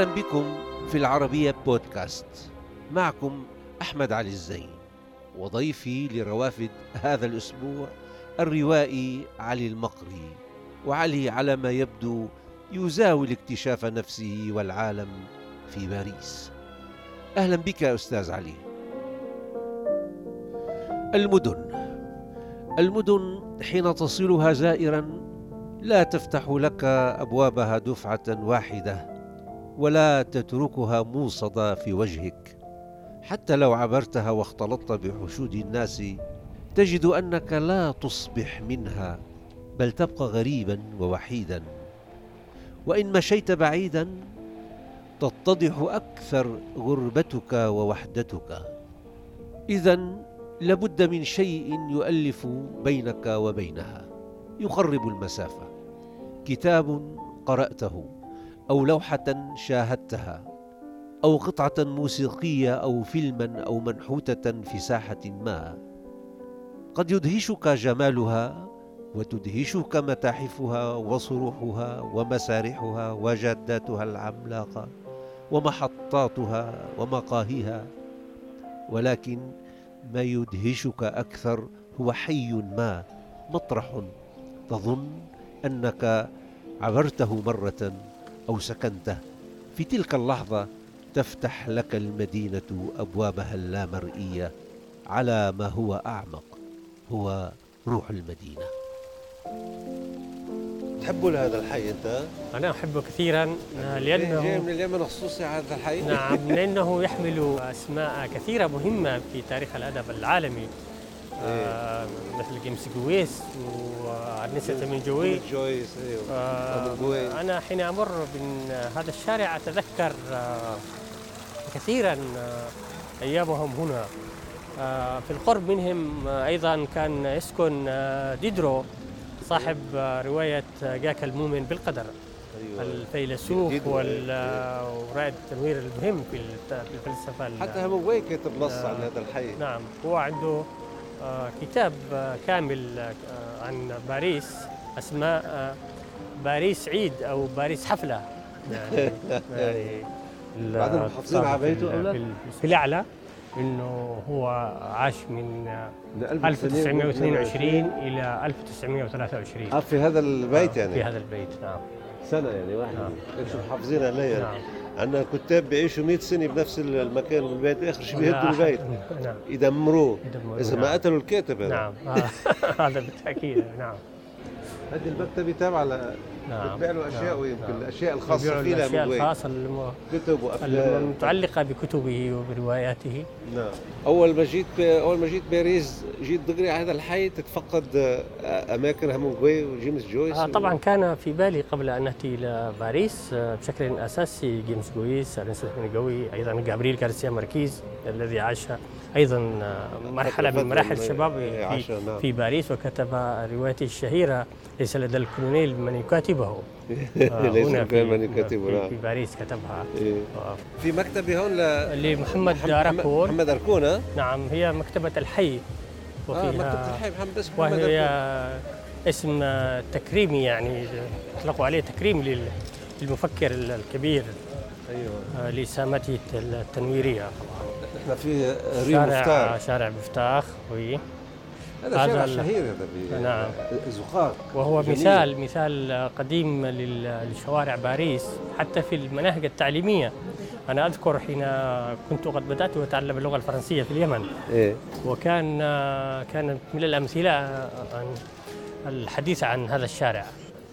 أهلا بكم في العربية بودكاست. معكم أحمد علي الزين وضيفي لروافد هذا الأسبوع الروائي علي المقري. وعلي على ما يبدو يزاول اكتشاف نفسه والعالم في باريس. أهلا بك أستاذ علي. المدن. المدن حين تصلها زائرا لا تفتح لك أبوابها دفعة واحدة. ولا تتركها موصده في وجهك. حتى لو عبرتها واختلطت بحشود الناس تجد أنك لا تصبح منها بل تبقى غريبا ووحيدا. وإن مشيت بعيدا تتضح أكثر غربتك ووحدتك. اذا لابد من شيء يؤلف بينك وبينها يقرب المسافة. كتاب قرأته. أو لوحة شاهدتها أو قطعة موسيقية أو فيلما أو منحوتة في ساحة ما. قد يدهشك جمالها وتدهشك متاحفها وصروحها ومسارحها وجاداتها العملاقة ومحطاتها ومقاهيها. ولكن ما يدهشك أكثر هو حي ما مطرح تظن أنك عبرته مرة. أو سكنته في تلك اللحظة تفتح لك المدينة أبوابها اللامرئيه على ما هو أعمق هو روح المدينة. تحب هذا الحي أنت؟ أنا أحبه كثيرا. لأنه جاي من اليمن خصوصي هذا الحي؟ نعم لأنه يحمل أسماء كثيرة مهمة في تاريخ الأدب العالمي. آه مثل جيمس جويس وأرنست همنغوي. جويس إيوه. آه أنا حين أمر من هذا الشارع أتذكر آه كثيرا آه أيامهم هنا. آه في القرب منهم آه أيضا كان يسكن آه ديدرو صاحب آه رواية جاك المؤمن بالقدر. أيوة. الفيلسوف ورائد التنوير المهم في الفلسفة حتى هموي كتب نص عن هذا الحي. نعم. هو عنده كتاب كامل عن باريس أسماء باريس عيد أو باريس حفلة. يعني يعني بعدين محافظين على بيته أو لا؟ في الأعلى إنه هو عاش من 1922 إلى 1923 آه في هذا البيت يعني؟ في هذا البيت نعم. سنة يعني واحدة نعم. إنتم محافظين عليها نعم. عندنا كتاب بيعيشوا 100 سنة بنفس المكان والبيت آخر شيء بيهدوا البيت. نعم. يدمروه. إذا ما نعم. قتلوا الكاتب هذا. نعم. هذا بالتأكيد. نعم. هذه المكتبه تابعه نعم. بتبيع له أشياء نعم. ويمكن نعم. الأشياء الخاصة فيه الأشياء الخاصة الم... كتب وافلام المتعلقه بكتبه وبرواياته. نعم. أول ما جيت أول ما جيت باريس جيت دغري على هذا الحي تتفقد اماكن همنغوي وجيمس جويس آه طبعا و... كان في بالي قبل أن اتي إلى باريس بشكل أساسي جيمس جويس ارنست هيمنغوي أيضا جابرييل غارسيا ماركيز الذي عاش أيضا مرحلة من مراحل شبابه في, نعم. في باريس وكتب روايته الشهيرة ليس لدى الكولونيل من يكاتبه ليس هنا في, من يكاتبه نعم. في باريس كتبها إيه. في مكتبه هون. لمحمد أركون محمد أركون نعم هي مكتبة الحي وفيها آه مكتبة الحي محمد اسم محمد وهي اسم تكريمي يعني اطلقوا عليه تكريم للمفكر الكبير أيوه. لسامته التنويرية. إحنا في ريم شارع شارع مفتاح وي. هذا شارع شهير هذا نعم. زقاق. وهو جميل. مثال مثال قديم لشوارع باريس حتى في المناهج التعليمية. أنا أذكر حين كنت قد بدأت أتعلم اللغة الفرنسية في اليمن. إيه؟ وكان كانت من الأمثلة الحديث عن هذا الشارع.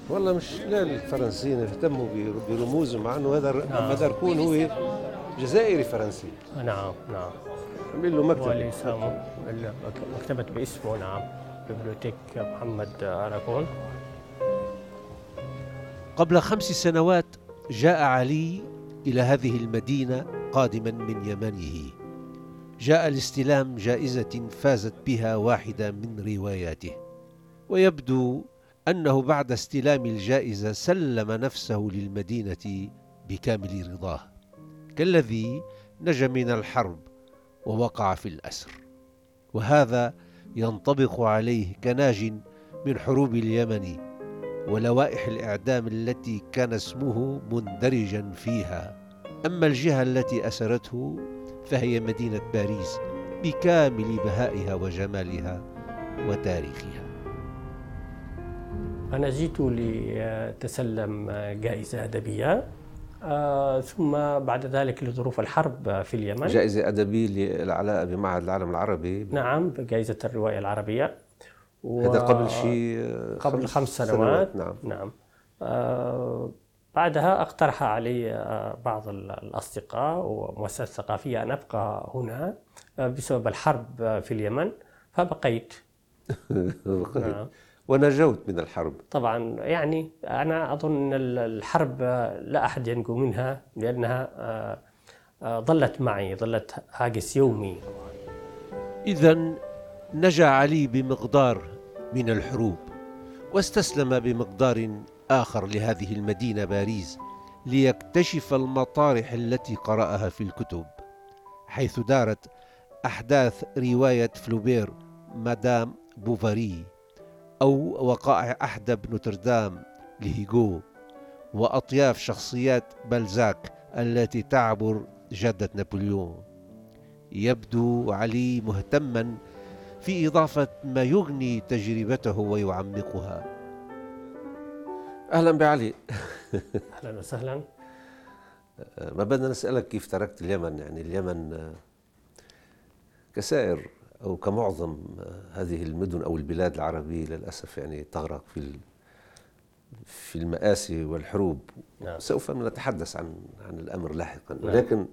والله مش لا الفرنسيين اهتموا برموزهم مع إنه هذا نعم. مدركون هو جزائري فرنسي. نعم نعم. عمل له مكتبة. وليس مكتبة باسمه نعم. بيبليوتيك محمد أراكون. قبل خمس سنوات جاء علي إلى هذه المدينة قادما من يمنه جاء لاستلام جائزة فازت بها واحدة من رواياته. ويبدو أنه بعد استلام الجائزة سلم نفسه للمدينة بكامل رضاه كالذي نجا من الحرب ووقع في الأسر. وهذا ينطبق عليه كناج من حروب اليمن ولوائح الإعدام التي كان اسمه مندرجا فيها. أما الجهة التي أسرته فهي مدينة باريس بكامل بهائها وجمالها وتاريخها. أنا جئت لتسلم جائزة أدبية آه ثم بعد ذلك لظروف الحرب في اليمن. جائزة أدبية للعلاء بمعهد العالم العربي. نعم جائزة الرواية العربية. و... هذا قبل شيء قبل خمس سنوات, سنوات. نعم, نعم. آه بعدها اقترح علي آه، بعض الأصدقاء ومؤسسات ثقافية أن أبقى هنا آه، بسبب الحرب في اليمن فبقيت. نعم. ونجوت من الحرب. طبعا يعني أنا أظن أن الحرب لا أحد ينجو منها لأنها آه، ظلت معي ظلت هاجس يومي. إذا نجا علي بمقدار من الحروب واستسلم بمقدار آخر لهذه المدينة باريس ليكتشف المطارح التي قرأها في الكتب حيث دارت أحداث رواية فلوبير مدام بوفاري. أو وقائع أحدب نوتردام لهيغو وأطياف شخصيات بلزاك التي تعبر جدة نابليون. يبدو علي مهتما في إضافة ما يغني تجربته ويعمقها. أهلا بعلي. أهلا وسهلا. ما بدنا نسألك كيف تركت اليمن؟ يعني اليمن كسائر. أو كمعظم هذه المدن أو البلاد العربية للأسف يعني تغرق في في المآسي والحروب. نعم. سوف نتحدث عن عن الأمر لاحقا. نعم. ولكن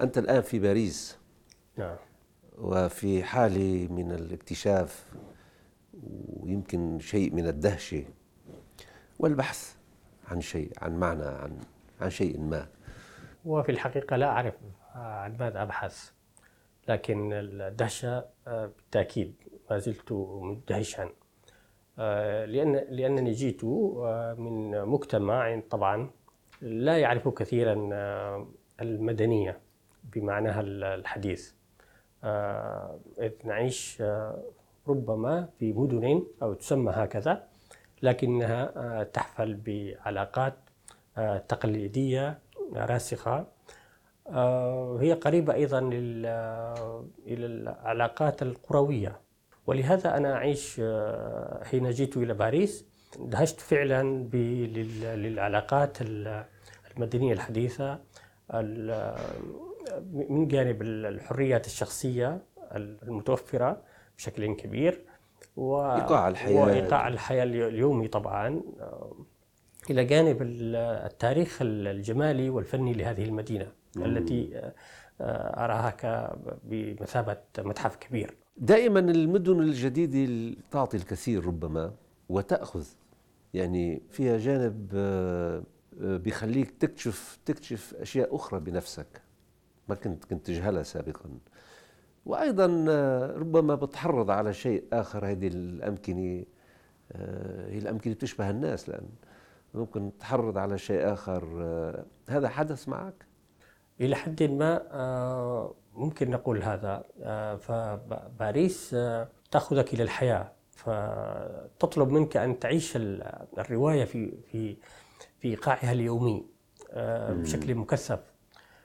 أنت الآن في باريس. نعم. وفي حالة من الاكتشاف ويمكن شيء من الدهشة والبحث عن شيء عن معنى عن عن شيء ما. وفي الحقيقة لا أعرف عن ماذا أبحث. لكن الدهشة آه، بالتأكيد ما زلت مدهشا. آه، لأن لأنني جئت آه، من مجتمع طبعا لا يعرف كثيرا المدنية بمعناها الحديث. إذ نعيش ربما في مدن أو تسمى هكذا لكنها تحفل بعلاقات تقليدية راسخة. هي قريبة أيضا إلى العلاقات القروية. ولهذا أنا أعيش حين جئت إلى باريس. دهشت فعلا للعلاقات المدنية الحديثة من جانب الحريات الشخصية المتوفرة بشكل كبير وإيقاع الحياة. وإيقاع الحياة اليومي طبعا. آه، إلى جانب التاريخ الجمالي والفني لهذه المدينة. التي آه، آه، أراها بمثابة متحف كبير. دائما المدن الجديدة تعطي الكثير ربما وتأخذ يعني فيها جانب بيخليك تكتشف تكتشف أشياء أخرى بنفسك. ما كنت كنت تجهلها سابقا. وأيضا آه، ربما بتحرض على شيء آخر هذه الأمكنة آه، هي الأمكنة تشبه الناس لأن ممكن تحرض على شيء آخر. آه، هذا حدث معك؟ إلى حد ما ممكن نقول هذا فباريس تأخذك إلى الحياة فتطلب منك أن تعيش الرواية في في في إيقاعها اليومي بشكل مكثف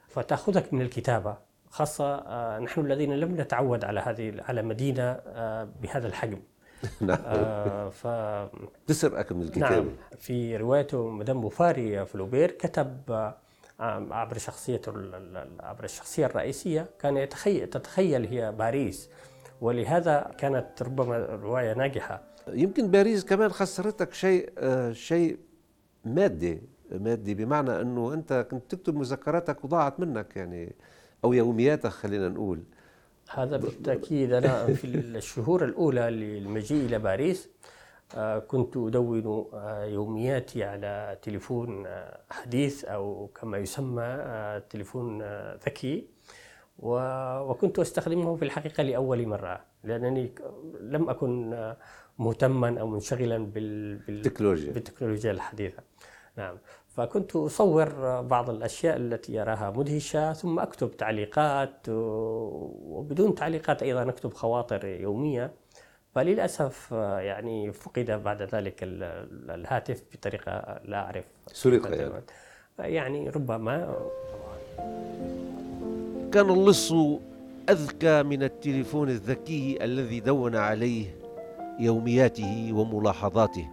فتأخذك من الكتابة خاصة آه، نحن الذين لم نتعود على هذه على مدينة آه، بهذا الحجم. نعم. آه ف تسرقك من الكتابة. نعم. في روايته مدام بوفاري فلوبير كتب آه، عبر شخصية عبر الشخصية الرئيسية كان يتخيل تتخيل هي باريس ولهذا كانت ربما رواية ناجحة. يمكن باريس كمان خسرتك شيء شيء مادي مادي بمعنى أنه أنت كنت تكتب مذكراتك وضاعت منك يعني أو يومياتك خلينا نقول. هذا بالتأكيد أنا في الشهور الأولى للمجيء إلى باريس آه، كنت أدون آه، يومياتي على تليفون آه، حديث أو كما يسمى تليفون ذكي. وكنت أستخدمه في الحقيقة لأول مرة لأنني لم أكن مهتما أو منشغلا بالتكنولوجيا. بالتكنولوجيا الحديثة. نعم. فكنت أصور بعض الأشياء التي أراها مدهشة ثم أكتب تعليقات وبدون تعليقات أيضا أكتب خواطر يومية. فللأسف يعني فقد بعد ذلك الهاتف بطريقة لا أعرف. سرق يعني. يعني ربما. كان اللص أذكى من التليفون الذكي الذي دون عليه يومياته وملاحظاته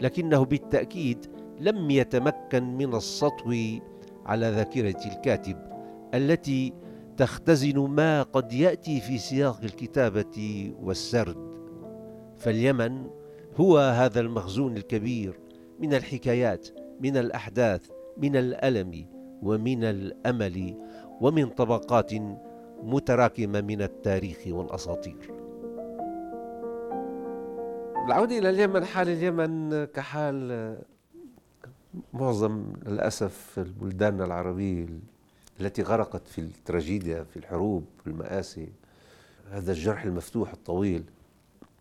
لكنه بالتأكيد لم يتمكن من السطو على ذاكرة الكاتب التي تختزن ما قد يأتي في سياق الكتابة والسرد. فاليمن هو هذا المخزون الكبير من الحكايات من الأحداث من الألم ومن الأمل ومن طبقات متراكمة من التاريخ والأساطير. العودة إلى اليمن حال اليمن كحال معظم للأسف البلدان العربية التي غرقت في التراجيديا في الحروب في المآسي. هذا الجرح المفتوح الطويل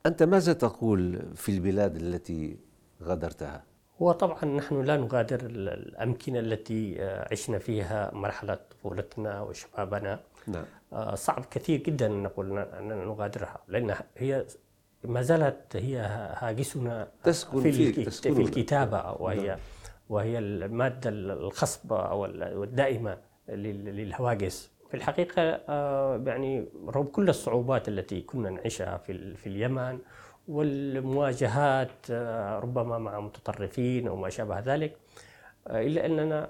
أنت ماذا تقول في البلاد التي غادرتها؟ هو طبعا نحن لا نغادر الأمكنة التي عشنا فيها مرحلة طفولتنا وشبابنا نعم. آه، صعب كثير جدا أن نقول أننا نغادرها لأن هي ما زالت هي هاجسنا تسكن في, فيك في الكتابة وهي نعم. وهي المادة الخصبة أو الدائمة للهواجس في الحقيقة آه، يعني رغم كل الصعوبات التي كنا نعيشها في, في اليمن والمواجهات آه، ربما مع متطرفين أو ما شابه ذلك آه، إلا أننا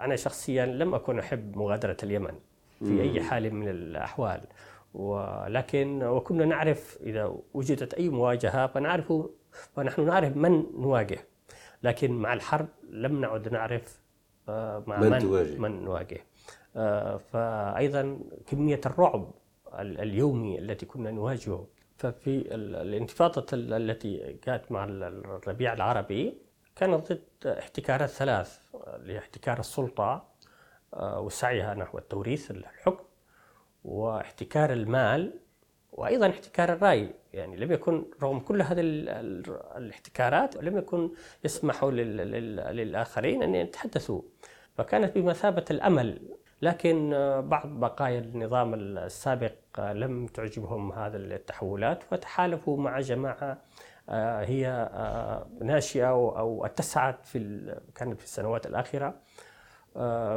أنا شخصيا لم أكن أحب مغادرة اليمن في أي حال من الأحوال. ولكن وكنا نعرف إذا وجدت أي مواجهة فنعرف فنحن نعرف من نواجه. لكن مع الحرب لم نعد نعرف مع من, من. من نواجه. فأيضا كمية الرعب اليومي التي كنا نواجهه. ففي الانتفاضة التي كانت مع الربيع العربي كانت ضد احتكارات ثلاث لاحتكار السلطة آه، وسعيها نحو التوريث الحكم واحتكار المال وأيضا احتكار الرأي. يعني لم يكن رغم كل هذه الاحتكارات لم يكن يسمحوا للآخرين أن يتحدثوا. فكانت بمثابة الأمل لكن بعض بقايا النظام السابق لم تعجبهم هذه التحولات فتحالفوا مع جماعة آه، هي آه، ناشئة أو اتسعت في كانت في السنوات آه،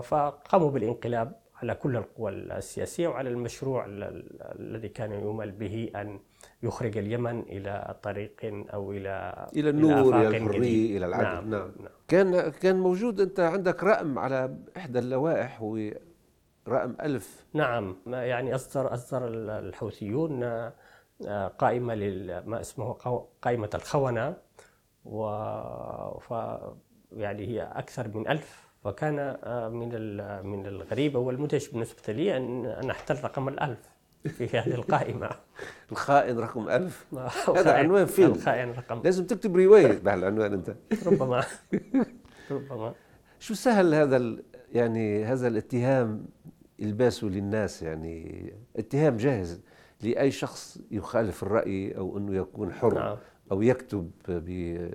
فقاموا بالانقلاب على كل القوى السياسية وعلى المشروع الذي كان يؤمل به أن يخرج اليمن إلى طريق أو إلى إلى النور إلى الحرية إلى العدل نعم. نعم. نعم. كان كان موجود أنت عندك رقم على إحدى اللوائح هو رقم ألف نعم يعني أصدر أصدر الحوثيون آه، قائمة ما اسمه قائمة الخونة و ف يعني هي أكثر من ألف وكان آه، من من الغريب والمدهش بالنسبة لي أن أن أحتل رقم الألف في هذه القائمة. الخائن رقم ألف. هذا عنوان فيلم. الخائن رقم. لازم تكتب رواية بهالعنوان أنت. ربما. ربما. شو سهل هذا يعني هذا الاتهام الباسه للناس يعني؟ اتهام جاهز لأي شخص يخالف الرأي أو أنه يكون حر نعم. أو يكتب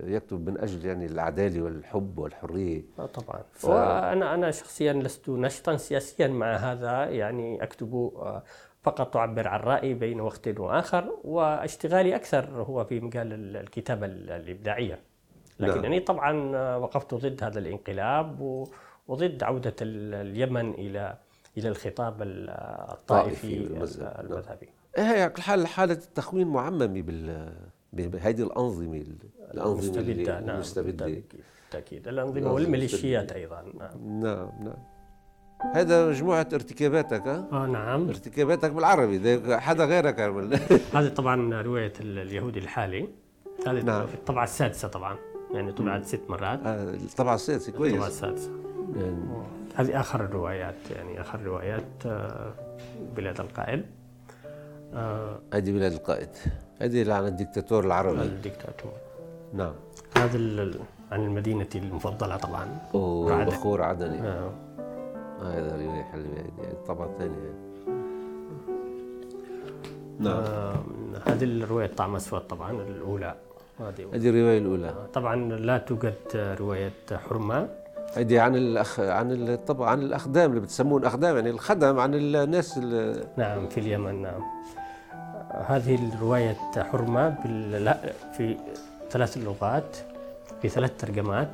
يكتب من أجل يعني العدالة والحب والحرية. آه، طبعا. ف... وأنا أنا شخصيا لست نشطا سياسيا مع هذا يعني أكتب آه، فقط أعبر عن رايي بين وقت وآخر واشتغالي أكثر هو في مجال الكتابة الإبداعية. لكن نعم. يعني طبعا وقفت ضد هذا الانقلاب وضد عودة اليمن إلى إلى الخطاب الطائفي المذهبي. نعم. هي حال حالة التخوين معممة بال بهذه الأنظمة الأنظمة المستبدة نعم المستبدة بالتأكيد. الأنظمة والميليشيات أيضا نعم. نعم نعم. هذا مجموعة ارتكاباتك؟ آه نعم. ارتكاباتك بالعربي حدا غيرك عمل هذه طبعا رواية اليهودي الحالي. هذه نعم. في الطبعة السادسة طبعا يعني طبعت ست مرات. آه الطبعة السادسة كويس. الطبعة السادسة. يعني. هذه آخر الروايات يعني آخر روايات آه، بلاد القائد آه هذه بلاد القائد. هذه عن الدكتاتور العربي. الدكتاتور. نعم. هذا عن المدينة المفضلة طبعا. أوه بخور عدني. نعم هذا رواية حلوة هذه طبعا ثانية نعم. آه هذه الرواية طعم أسود طبعا الأولى. هذه. الرواية الأولى. آه طبعا لا توجد رواية حرمة. هذه عن الأخ عن طبعا عن الأخدام اللي بتسمون أخدام يعني الخدم عن الناس نعم في اليمن نعم. هذه الرواية حرمة في ثلاث لغات في ثلاث ترجمات.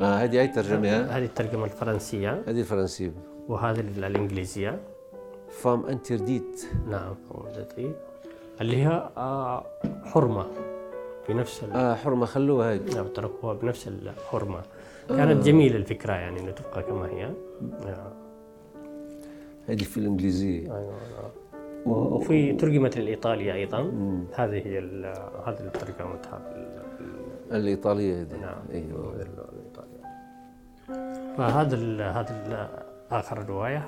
آه هذه أي ترجمة؟ هذه الترجمة الفرنسية. هذه الفرنسية وهذه الإنجليزية. فام انترديت نعم اللي هي آه، حرمة. بنفس. آه حرمة خلوها هذه نعم تركوها بنفس الحرمة كانت جميلة الفكرة يعني إنه تبقى كما هي. نعم. هذه في الإنجليزية. أيوه نعم. وفي ترجمة الإيطالية أيضا. هذه هي هذه اللي ترجمتها بال- الإيطالية هذه. نعم. الإيطالية فهذا ال هذا ال آخر رواية.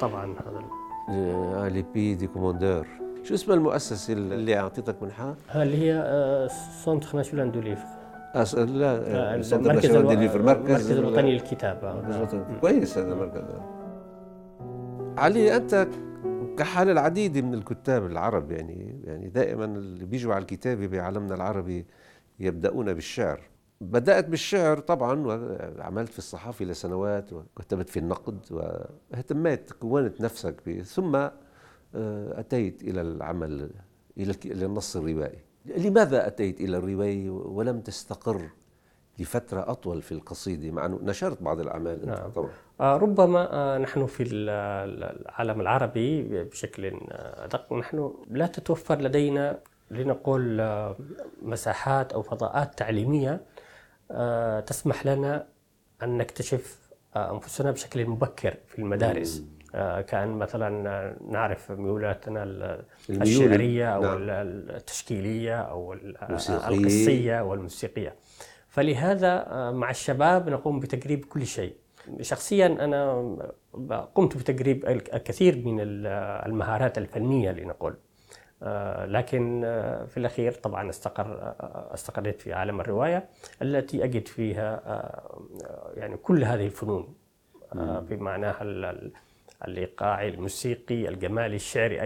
طبعا هذا ال- آه بي دي كوموندور شو اسم المؤسسة اللي أعطيتك منحة؟ اللي هي آه، سونتر ناسيونال دو ليفر. لا آه، سنتر المركز ليفر مركز الوطني للكتاب آه، مركز نعم. كويس هذا المركز. علي أنت كحال العديد من الكتاب العرب يعني يعني دائما اللي بيجوا على الكتابة بعالمنا العربي يبدأون بالشعر. بدأت بالشعر طبعا وعملت في الصحافة لسنوات وكتبت في النقد واهتميت كونت نفسك به ثم آه، أتيت إلى العمل إلى النص الروائي. لماذا أتيت إلى الرواية ولم تستقر لفترة أطول في القصيدة مع أنه نشرت بعض الأعمال نعم. طبعا. آه، ربما آه، نحن في ال- العالم العربي بشكل أدق. نحن لا تتوفر لدينا لنقول مساحات أو فضاءات تعليمية تسمح لنا أن نكتشف آه، أنفسنا بشكل مبكر في المدارس. آه، كأن مثلا آه، نعرف ميولاتنا الشعرية أو نعم. ال- التشكيلية أو. القصية والموسيقية. فلهذا آه، مع الشباب نقوم بتجريب كل شيء. شخصيا أنا قمت بتجريب الكثير من ال- المهارات الفنية لنقول. آه، لكن آه، في الأخير طبعا استقر آه، استقريت في عالم الرواية التي أجد فيها آه، يعني كل هذه الفنون آه، بمعناها ال- ال- الايقاعي الموسيقي الجمالي الشعري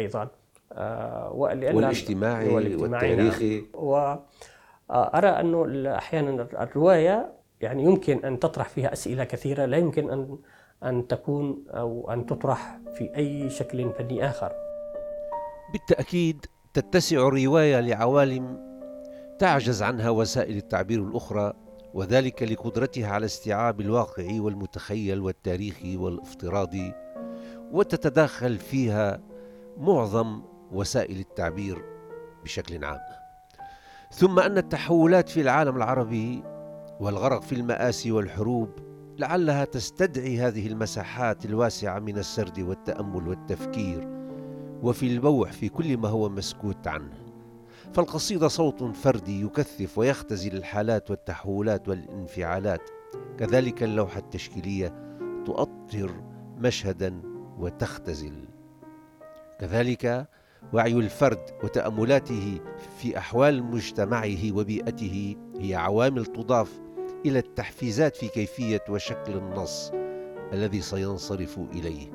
آه، ولأن- والاجتماعي والاجتماعي، نعم. والتاريخي وأرى أنه أحيانا الرواية يعني يمكن أن تطرح فيها أسئلة كثيرة لا يمكن أن أن تكون أو أن تطرح في أي شكل فني آخر. بالتأكيد تتسع الرواية لعوالم تعجز عنها وسائل التعبير الأخرى وذلك لقدرتها على استيعاب الواقع والمتخيل والتاريخي والافتراضي وتتداخل فيها معظم وسائل التعبير بشكل عام. ثم أن التحولات في العالم العربي والغرق في المآسي والحروب لعلها تستدعي هذه المساحات الواسعة من السرد والتأمل والتفكير وفي البوح في كل ما هو مسكوت عنه. فالقصيدة صوت فردي يكثف ويختزل الحالات والتحولات والانفعالات. كذلك اللوحة التشكيلية تؤطر مشهدا وتختزل. كذلك وعي الفرد وتأملاته في أحوال مجتمعه وبيئته هي عوامل تضاف إلى التحفيزات في كيفية وشكل النص الذي سينصرف إليه.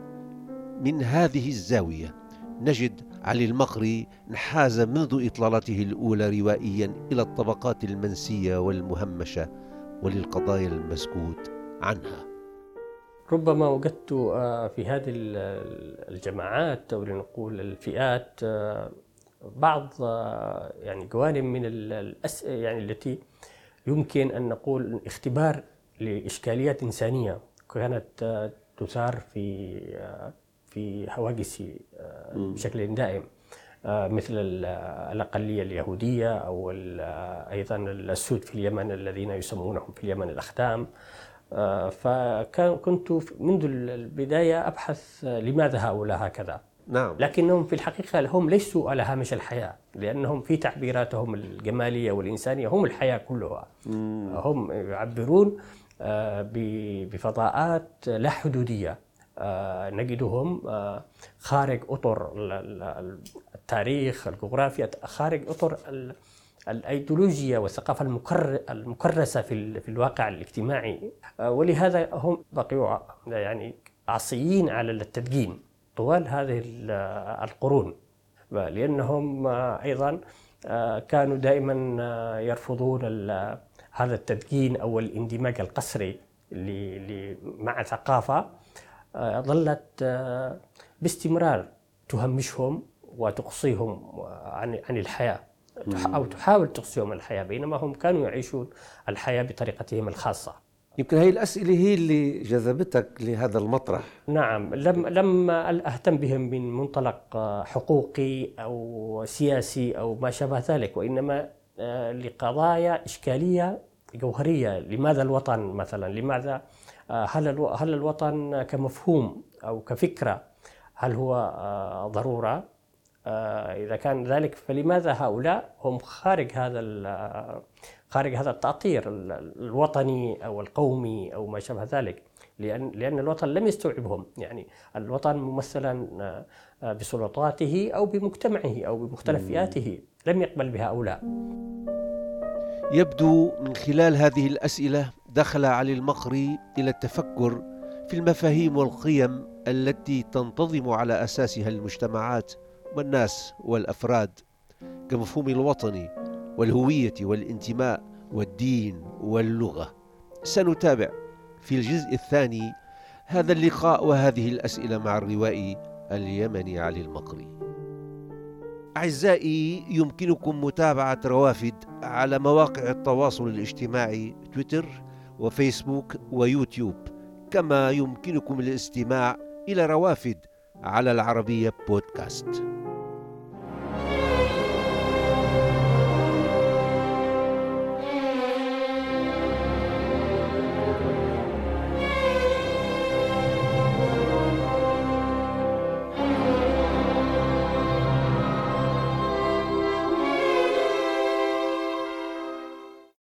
من هذه الزاوية نجد علي المقري انحاز منذ إطلالته الأولى روائيا إلى الطبقات المنسية والمهمشة وللقضايا المسكوت عنها. ربما وجدت آه، في هذه ال- الجماعات أو لنقول الفئات آه، بعض آه، يعني جوانب من ال- الأس يعني التي يمكن أن نقول اختبار لإشكاليات إنسانية كانت تثار في في هواجس آه، بشكل دائم. آه، مثل ال- الأقلية اليهودية أو آه، أيضا السود في اليمن الذين يسمونهم في اليمن الأخدام. آه، فكان كنت منذ البداية أبحث آه، لماذا هؤلاء هكذا. نعم. لكنهم في الحقيقة هم ليسوا على هامش الحياة لأنهم في تعبيراتهم الجمالية والإنسانية هم الحياة كلها. هم يعبرون آه، بفضاءات لا حدودية. آه، نجدهم آه، خارج ال- التاريخ الجغرافيا خارج ال- الأيديولوجيا والثقافة المكر المكرسة في في الواقع الاجتماعي. آه، ولهذا هم بقوا ع- يعني عصيين على التدجين طوال هذه ال- القرون. لأنهم آه، أيضا كانوا دائما يرفضون هذا التدجين أو الاندماج القسري مع ثقافة ظلت آه، باستمرار تهمشهم وتقصيهم عن عن الحياة. أو تحاول تقصيهم الحياة بينما هم كانوا يعيشون الحياة بطريقتهم الخاصة. يمكن هي الأسئلة هي اللي جذبتك لهذا المطرح. نعم لم لم أهتم بهم من منطلق حقوقي أو سياسي أو ما شابه ذلك وإنما آه، لقضايا إشكالية جوهرية. لماذا الوطن مثلا؟ لماذا آه، هل هل الوطن كمفهوم أو كفكرة هل هو آه، ضرورة؟ إذا كان ذلك فلماذا هؤلاء هم خارج هذا خارج هذا التأطير الوطني أو القومي أو ما شابه ذلك؟ لأن لأن الوطن لم يستوعبهم. يعني الوطن ممثلا آه، بسلطاته أو بمجتمعه أو بمختلف فئاته لم يقبل بهؤلاء. يبدو من خلال هذه الأسئلة دخل علي المقري إلى التفكر في المفاهيم والقيم التي تنتظم على أساسها المجتمعات والناس والأفراد كمفهوم الوطني والهوية والانتماء والدين واللغة. سنتابع في الجزء الثاني هذا اللقاء وهذه الأسئلة مع الروائي اليمني علي المقري. أعزائي يمكنكم متابعة روافد على مواقع التواصل الاجتماعي تويتر وفيسبوك ويوتيوب كما يمكنكم الاستماع إلى روافد على العربية بودكاست.